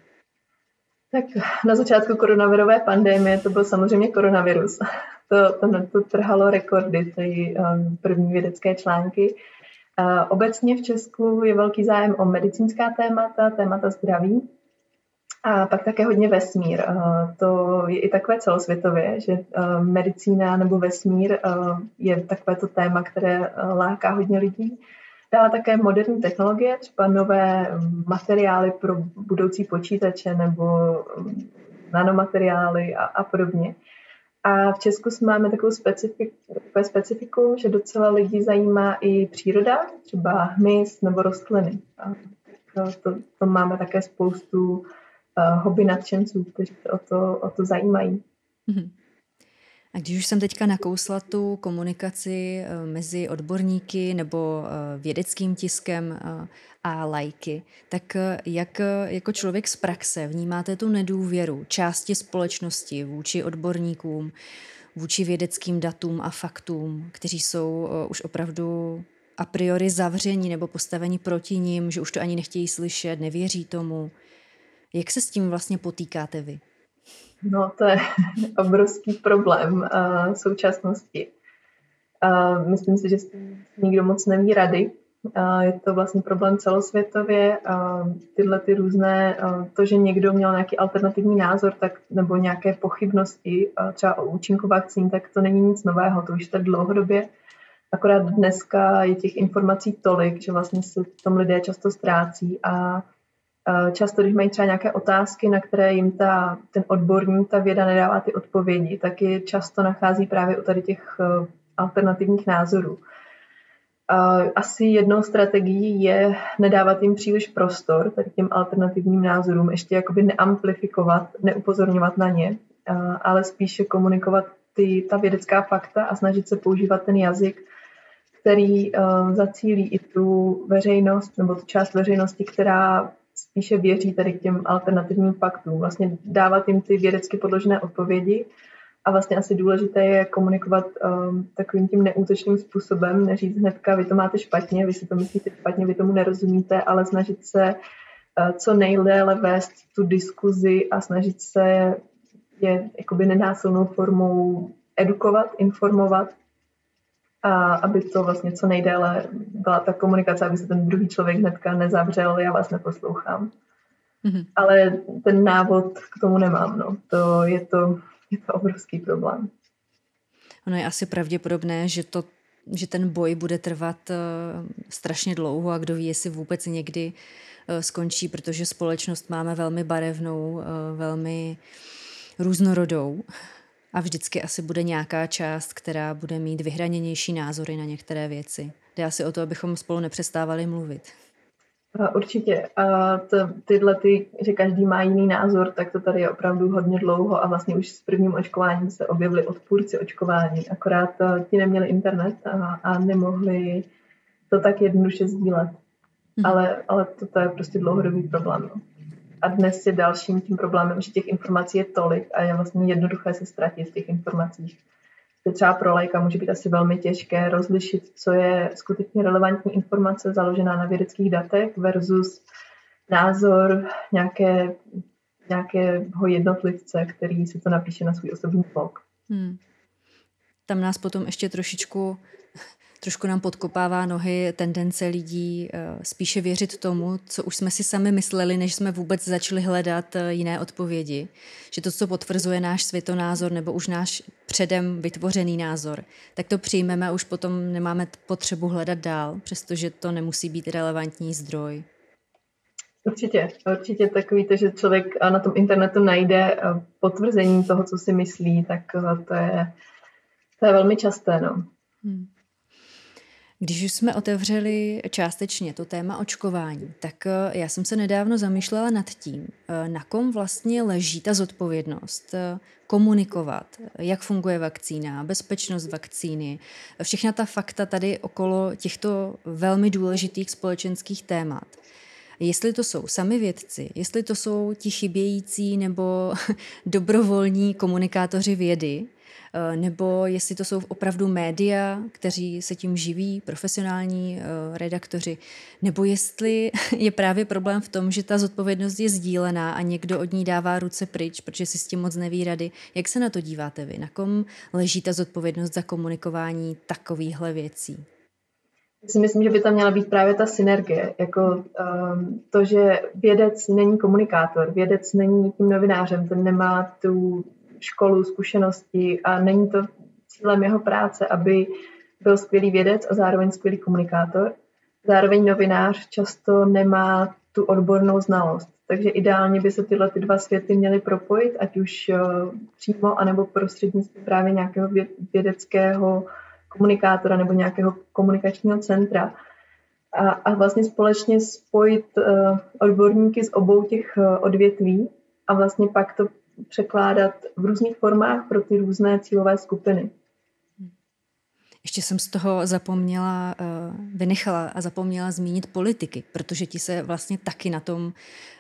Tak na začátku koronavirové pandemie to byl samozřejmě koronavirus. [laughs] To, to, to trhalo rekordy, ty um, první vědecké články. Obecně v Česku je velký zájem o medicínská témata, témata zdraví. A pak také hodně vesmír. Uh, to je i takové celosvětově, že uh, medicína nebo vesmír uh, je takovéto téma, které láká hodně lidí. Dále také moderní technologie, třeba nové materiály pro budoucí počítače nebo um, nanomateriály a, a podobně. A v Česku máme takovou specifik, takové specifikum, že docela lidi zajímá i příroda, třeba hmyz nebo rostliny. A to, to, to máme také spoustu uh, hobby nadšenců, kteří se o to, o to zajímají. Mm-hmm. A když už jsem teďka nakousla tu komunikaci eh, mezi odborníky nebo eh, vědeckým tiskem eh, a lajky, tak jak jako člověk z praxe vnímáte tu nedůvěru části společnosti vůči odborníkům, vůči vědeckým datům a faktům, kteří jsou už opravdu a priori zavření nebo postaveni proti ním, že už to ani nechtějí slyšet, nevěří tomu. Jak se s tím vlastně potýkáte vy? No, to je [laughs] obrovský problém uh, současnosti. Uh, myslím si, že nikdo moc neví rady. Uh, je to vlastně problém celosvětově. Uh, tyhle ty různé, uh, to, že někdo měl nějaký alternativní názor tak, nebo nějaké pochybnosti uh, třeba o účinku vakcín, tak to není nic nového, to už tak dlouhodobě. Akorát dneska je těch informací tolik, že vlastně se tom lidé často ztrácí a často, když mají třeba nějaké otázky, na které jim ta, ten odborník, ta věda nedává ty odpovědi, tak je často nachází právě u tady těch eh, alternativních názorů. Eh, asi jednou strategií je nedávat jim příliš prostor, tady těm alternativním názorům, ještě jakoby neamplifikovat, neupozorňovat na ně, ale spíše komunikovat ty, ta vědecká fakta a snažit se používat ten jazyk, který zacílí i tu veřejnost nebo tu část veřejnosti, která spíše věří tady k těm alternativním faktům. Vlastně dávat jim ty vědecky podložené odpovědi a vlastně asi důležité je komunikovat um, takovým tím neútočným způsobem, neříct hnedka, vy to máte špatně, vy si to myslíte špatně, vy tomu nerozumíte, ale snažit se uh, co nejdéle vést tu diskuzi a snažit se je jakoby nenásilnou formou edukovat, informovat a aby to vlastně co nejdéle byla ta komunikace, aby se ten druhý člověk hnedka nezavřel, já vás neposlouchám. Mm-hmm. Ale ten návod k tomu nemám, no. To je to, je to obrovský problém. Ono je asi pravděpodobné, že to že ten boj bude trvat uh, strašně dlouho a kdo ví, jestli vůbec někdy uh, skončí, protože společnost máme velmi barevnou, uh, velmi různorodou a vždycky asi bude nějaká část, která bude mít vyhraněnější názory na některé věci. Jde asi o to, abychom spolu nepřestávali mluvit. Určitě. A to, tyhle, ty, že každý má jiný názor, tak to tady je opravdu hodně dlouho a vlastně už s prvním očkováním se objevili odpůrci očkování. Akorát eh, ti neměli internet a, a nemohli to tak jednoduše sdílet. Hmm. Ale, ale to, to je prostě dlouhodobý problém. No. A dnes je dalším tím problémem, že těch informací je tolik a je vlastně jednoduché se ztratit v těch informacích. To třeba pro lajka může být asi velmi těžké rozlišit, co je skutečně relevantní informace založená na vědeckých datech versus názor nějaké, nějakého jednotlivce, který si to napíše na svůj osobní blog. Hmm. Tam nás potom ještě trošičku trošku nám podkopává nohy tendence lidí eh, spíše věřit tomu, co už jsme si sami mysleli, než jsme vůbec začali hledat eh, jiné odpovědi. Že to, co potvrzuje náš světonázor nebo už náš předem vytvořený názor, tak to přijmeme a už potom nemáme potřebu hledat dál, přestože to nemusí být relevantní zdroj. Určitě, určitě takový to, že člověk na tom internetu najde eh, potvrzení toho, co si myslí, tak to je, to je velmi časté. No. Hmm. Když už jsme otevřeli částečně to téma očkování, tak eh, já jsem se nedávno zamýšlela nad tím, eh, na kom vlastně leží ta zodpovědnost eh, komunikovat, jak funguje vakcína, bezpečnost vakcíny, všechna ta fakta tady okolo těchto velmi důležitých společenských témat. Jestli to jsou sami vědci, jestli to jsou ti chybějící nebo [laughs] dobrovolní komunikátoři vědy, nebo jestli to jsou opravdu média, kteří se tím živí, profesionální eh, redaktoři, nebo jestli [laughs] je právě problém v tom, že ta zodpovědnost je sdílená a někdo od ní dává ruce pryč, protože si s tím moc neví rady. Jak se na to díváte vy? Na kom leží ta zodpovědnost za komunikování takovýchhle věcí? Já si myslím, že by tam měla být právě ta synergie, jako um, to, že vědec není komunikátor, vědec není tím novinářem, ten nemá tu školu, zkušenosti a není to cílem jeho práce, aby byl skvělý vědec a zároveň skvělý komunikátor. Zároveň novinář často nemá tu odbornou znalost. Takže ideálně by se tyhle ty dva světy měly propojit, ať už eh, přímo, anebo prostřednictvím právě nějakého vědeckého komunikátora nebo nějakého komunikačního centra. A, a vlastně společně spojit uh, odborníky z obou těch uh, odvětví a vlastně pak to překládat v různých formách pro ty různé cílové skupiny. Ještě jsem z toho zapomněla, eh, vynechala a zapomněla zmínit politiky, protože ti se vlastně taky na tom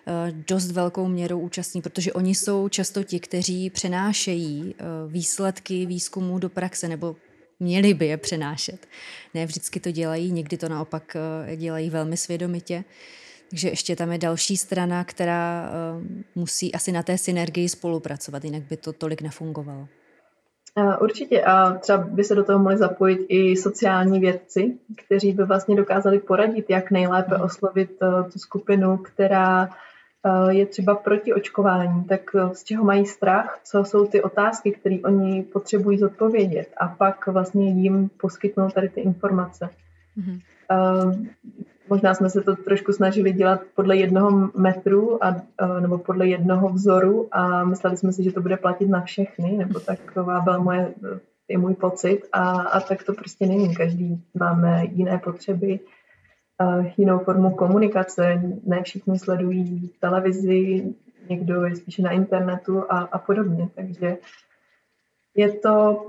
eh, dost velkou měrou účastní, protože oni jsou často ti, kteří přenášejí eh, výsledky výzkumů do praxe, nebo měli by je přenášet. Ne vždycky to dělají, někdy to naopak dělají velmi svědomitě. Takže ještě tam je další strana, která uh, musí asi na té synergii spolupracovat, jinak by to tolik nefungovalo. Určitě a třeba by se do toho mohli zapojit i sociální vědci, kteří by vlastně dokázali poradit, jak nejlépe mhm. oslovit uh, tu skupinu, která uh, je třeba proti očkování, tak z čeho mají strach, co jsou ty otázky, které oni potřebují zodpovědět a pak vlastně jim poskytnout tady ty informace. Mm-hmm. Možná jsme se to trošku snažili dělat podle jednoho metru a, nebo podle jednoho vzoru a mysleli jsme si, že to bude platit na všechny, nebo taková byla moje, je můj pocit a, a tak to prostě není. Každý máme jiné potřeby, jinou formu komunikace, ne všichni sledují televizi, někdo je spíše na internetu a, a podobně, takže je to,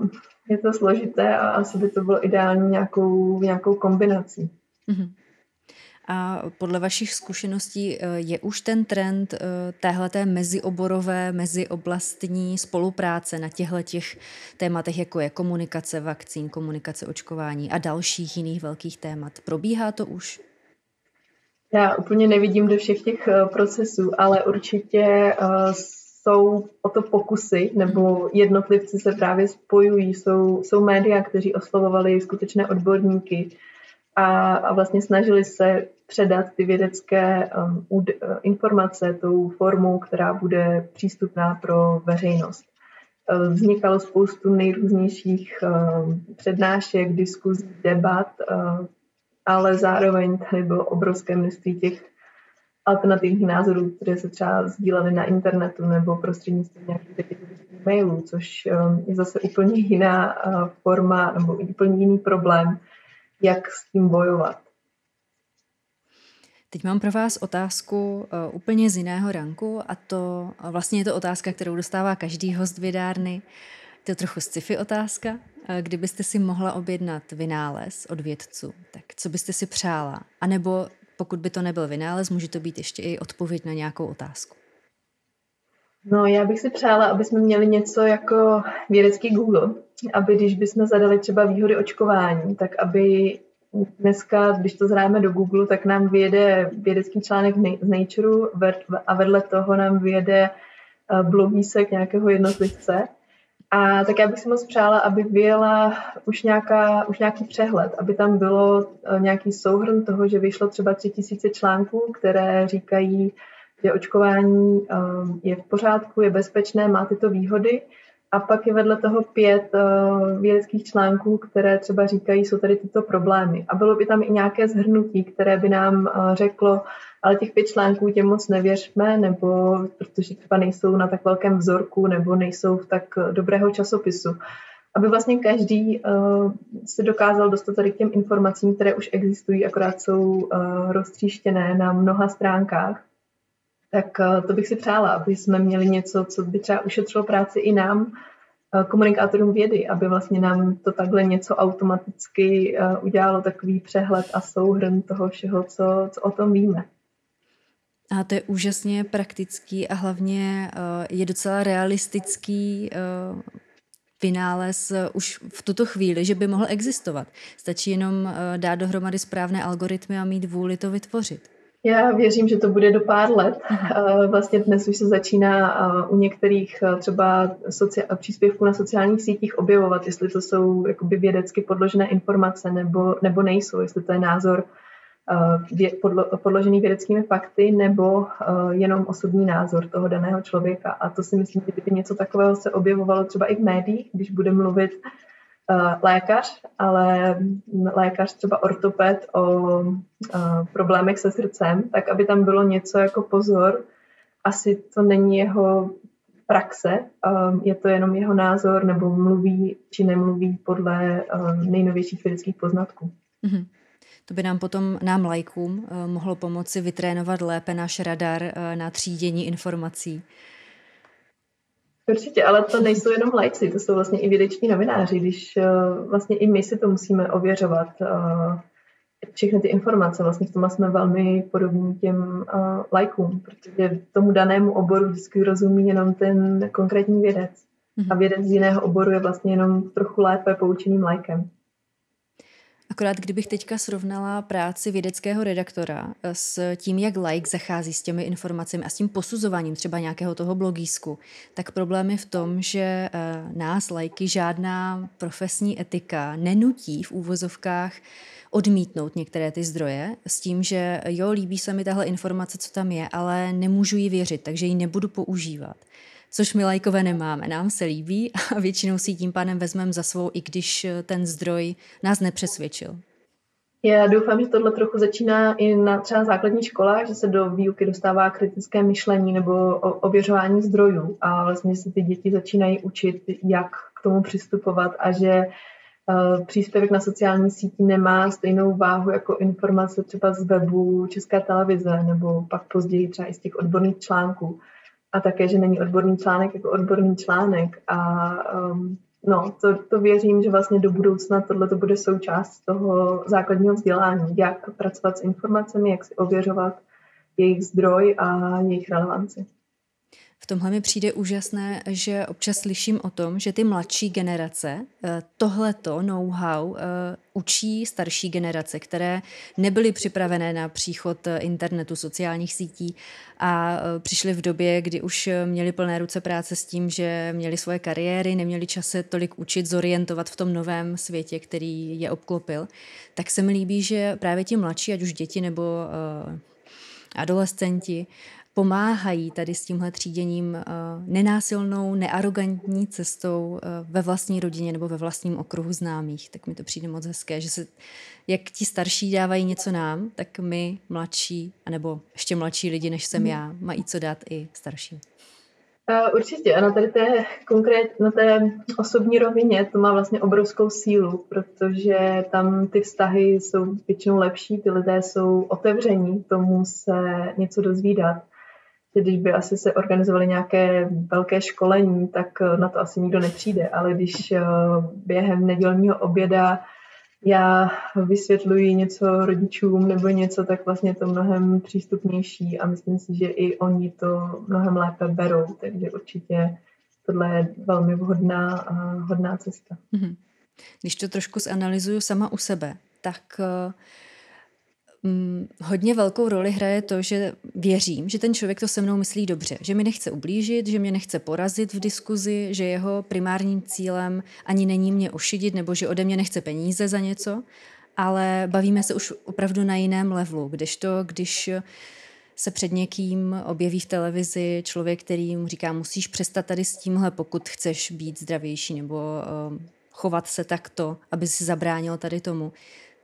je to složité a asi by to bylo ideální nějakou, nějakou kombinací. Mm-hmm. A podle vašich zkušeností eh, je už ten trend eh, téhleté mezioborové, mezioblastní spolupráce na těchto těch tématech, jako je komunikace vakcín, komunikace očkování a dalších jiných velkých témat. Probíhá to už? Já úplně nevidím do všech těch eh, procesů, ale určitě jsou o to pokusy, nebo jednotlivci se právě spojují, jsou, jsou média, kteří oslovovali skutečné odborníky, a, a vlastně snažili se předat ty vědecké um, uh, informace tou formou, která bude přístupná pro veřejnost. Uh, vznikalo spoustu nejrůznějších uh, přednášek, diskuzí, debat, ale zároveň tady bylo obrovské množství těch alternativních názorů, které se třeba sdílely na internetu nebo prostřednictvím nějakých mailů, což je zase úplně jiná forma nebo úplně jiný problém, jak s tím bojovat. Teď mám pro vás otázku uh, úplně z jiného ranku a to vlastně je to otázka, kterou dostává každý host vydárny. To je trochu sci-fi otázka. Uh, kdybyste si mohla objednat vynález od vědců, tak co byste si přála? A nebo pokud by to nebyl vynález, může to být ještě i odpověď na nějakou otázku. No, já bych si přála, aby jsme měli něco jako vědecký Google, aby když bychom zadali třeba výhody očkování, tak aby dneska, když to zráme do Google, tak nám vyjede vědecký článek z Nature a vedle toho nám vyjede eh, blogísek nějakého jednotlivce. A tak já bych si moc přála, aby vyjela už, nějaká, už nějaký přehled, aby tam bylo eh, nějaký souhrn toho, že vyšlo třeba tři tisíce článků, které říkají, že očkování eh, je v pořádku, je bezpečné, má tyto výhody a pak je vedle toho pět uh, vědeckých článků, které třeba říkají, jsou tady tyto problémy. A bylo by tam i nějaké zhrnutí, které by nám uh, řeklo, ale těch pět článků těm moc nevěřme, nebo protože třeba nejsou na tak velkém vzorku, nebo nejsou v tak dobrého časopisu. aby vlastně každý uh, se dokázal dostat tady k těm informacím, které už existují, akorát jsou uh, roztříštěné na mnoha stránkách. Tak uh, to bych si přála, aby jsme měli něco, co by třeba ušetřilo práci i nám, uh, komunikátorům vědy, aby vlastně nám to takhle něco automaticky uh, udělalo takový přehled a souhrn toho všeho, co, co o tom víme. A to je úžasně praktický a hlavně je docela realistický vynález už v tuto chvíli, že by mohl existovat. Stačí jenom dát dohromady správné algoritmy a mít vůli to vytvořit. Já věřím, že to bude do pár let. Uh, vlastně dnes už se začíná u některých třeba socia- příspěvků na sociálních sítích objevovat, jestli to jsou jakoby vědecky podložené informace nebo, nebo nejsou, jestli to je názor Eh, podložený vědeckými fakty nebo eh, jenom osobní názor toho daného člověka. A to si myslím, že kdyby něco takového se objevovalo třeba i v médiích, když bude mluvit eh, lékař, ale lékař třeba ortoped o problémech se srdcem, tak aby tam bylo něco jako pozor, asi to není jeho praxe, je to jenom jeho názor nebo mluví či nemluví podle nejnovějších vědeckých poznatků. Mm-hmm. To by nám potom, nám lajkům, eh, mohlo pomoci vytrénovat lépe náš radar eh, na třídění informací. Určitě, ale to nejsou jenom lajci, to jsou vlastně i vědeční novináři, když eh, vlastně i my si to musíme ověřovat, všechny ty informace, vlastně v tom jsme velmi podobní těm lajkům, protože tomu danému oboru vždycky rozumí jenom ten konkrétní vědec. A mhm. vědec z jiného oboru je vlastně jenom trochu lépe poučeným lajkem. Akorát kdybych teďka srovnala práci vědeckého redaktora eh, s tím, jak like zachází s těmi informacemi a s tím posuzováním třeba nějakého toho blogísku, tak problém je v tom, že eh, nás lajky žádná profesní etika nenutí v úvozovkách odmítnout některé ty zdroje s tím, že jo, líbí se mi tahle informace, co tam je, ale nemůžu ji věřit, takže ji nebudu používat což my lajkové nemáme. Nám se líbí [laughs] a většinou si tím pádem vezmeme za svou, i když eh, ten zdroj nás nepřesvědčil. Já doufám, že tohle trochu začíná i na třeba základní školách, že se do výuky dostává kritické myšlení nebo ověřování zdrojů a vlastně si ty děti začínají učit, jak k tomu přistupovat a že uh, příspěvek na sociální síti nemá stejnou váhu jako informace třeba z webu České televize nebo pak později třeba i z těch odborných článků a také, že není odborný článek jako odborný článek a um, no, to, to věřím, že vlastně do budoucna tohle to bude součást toho základního vzdělání, jak pracovat s informacemi, jak si ověřovat jejich zdroj a jejich relevanci. V tomhle mi přijde úžasné, že občas slyším o tom, že ty mladší generace eh, tohleto know-how eh, učí starší generace, které nebyly připravené na příchod eh, internetu, sociálních sítí a přišly v době, kdy už měli plné ruce práce s tím, že měli svoje kariéry, neměli čas se tolik učit, zorientovat v tom novém světě, který je obklopil. Tak se mi líbí, že právě ti mladší, ať už děti nebo adolescenti, pomáhají tady s tímhle tříděním uh, nenásilnou, nearogantní cestou uh, ve vlastní rodině nebo ve vlastním okruhu známých. Tak mi to přijde moc hezké, že se, jak ti starší dávají něco nám, tak my mladší, anebo ještě mladší lidi, než jsem hmm. já, mají co dát i starším. Uh, určitě a na tady té konkrét, na té osobní rovině to má vlastně obrovskou sílu, protože tam ty vztahy jsou většinou lepší, ty lidé jsou otevření tomu se něco dozvídat když by asi se organizovaly nějaké velké školení, tak eh, na to asi nikdo nepřijde, ale když eh, během nedělního oběda já vysvětluji něco rodičům nebo něco, tak vlastně to mnohem přístupnější a myslím si, že i oni to mnohem lépe berou, takže určitě tohle je velmi vhodná a hodná cesta. Mhm. Když to trošku zanalizuju sama u sebe, tak uh Mm, hodně velkou roli hraje to, že věřím, že ten člověk to se mnou myslí dobře, že mi nechce ublížit, že mě nechce porazit v diskuzi, že jeho primárním cílem ani není mě ošidit nebo že ode mě nechce peníze za něco, ale bavíme se už opravdu na jiném levelu, kdežto, když se před někým objeví v televizi člověk, který mu říká, musíš přestat tady s tímhle, pokud chceš být zdravější nebo uh, chovat se takto, aby si zabránil tady tomu,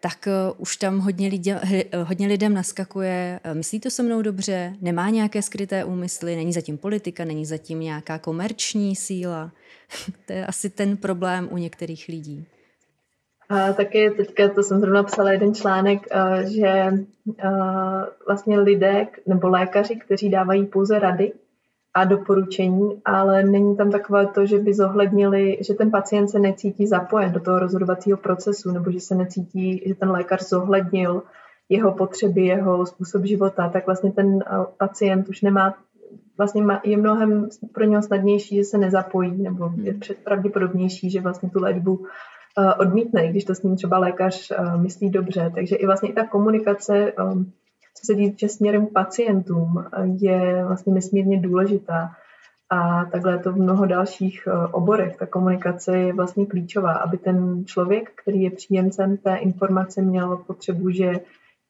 tak už tam hodně, lidě, hodně lidem naskakuje, myslí to se mnou dobře, nemá nějaké skryté úmysly, není zatím politika, není zatím nějaká komerční síla. [laughs] to je asi ten problém u některých lidí. A taky teďka, to jsem zrovna psala jeden článek, že vlastně lidé nebo lékaři, kteří dávají pouze rady a doporučení, ale není tam takové to, že by zohlednili, že ten pacient se necítí zapojen do toho rozhodovacího procesu, nebo že se necítí, že ten lékař zohlednil jeho potřeby, jeho způsob života, tak vlastně ten pacient už nemá, vlastně je mnohem pro něho snadnější, že se nezapojí, nebo je pravděpodobnější, že vlastně tu léčbu Eh, odmítne, když to s ním třeba lékař eh, myslí dobře. Takže i vlastně i ta komunikace, eh, co se týče směrem pacientům, je vlastně nesmírně důležitá. A takhle to v mnoho dalších oborech. Ta komunikace je vlastně klíčová, aby ten člověk, který je příjemcem té informace, měl potřebu, že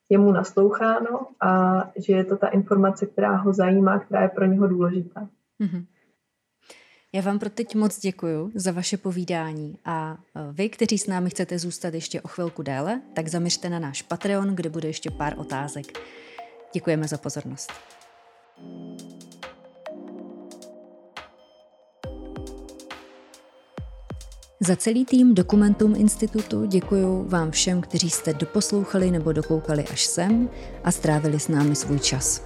je mu nasloucháno a že je to ta informace, která ho zajímá, která je pro něho důležitá. Mm-hmm. Já vám pro teď moc děkuji za vaše povídání a e, vy, kteří s námi chcete zůstat ještě o chvilku déle, tak zaměřte na náš Patreon, kde bude ještě pár otázek. Děkujeme za pozornost. Za celý tým Dokumentum Institutu děkuji vám všem, kteří jste doposlouchali nebo dokoukali až sem a strávili s námi svůj čas.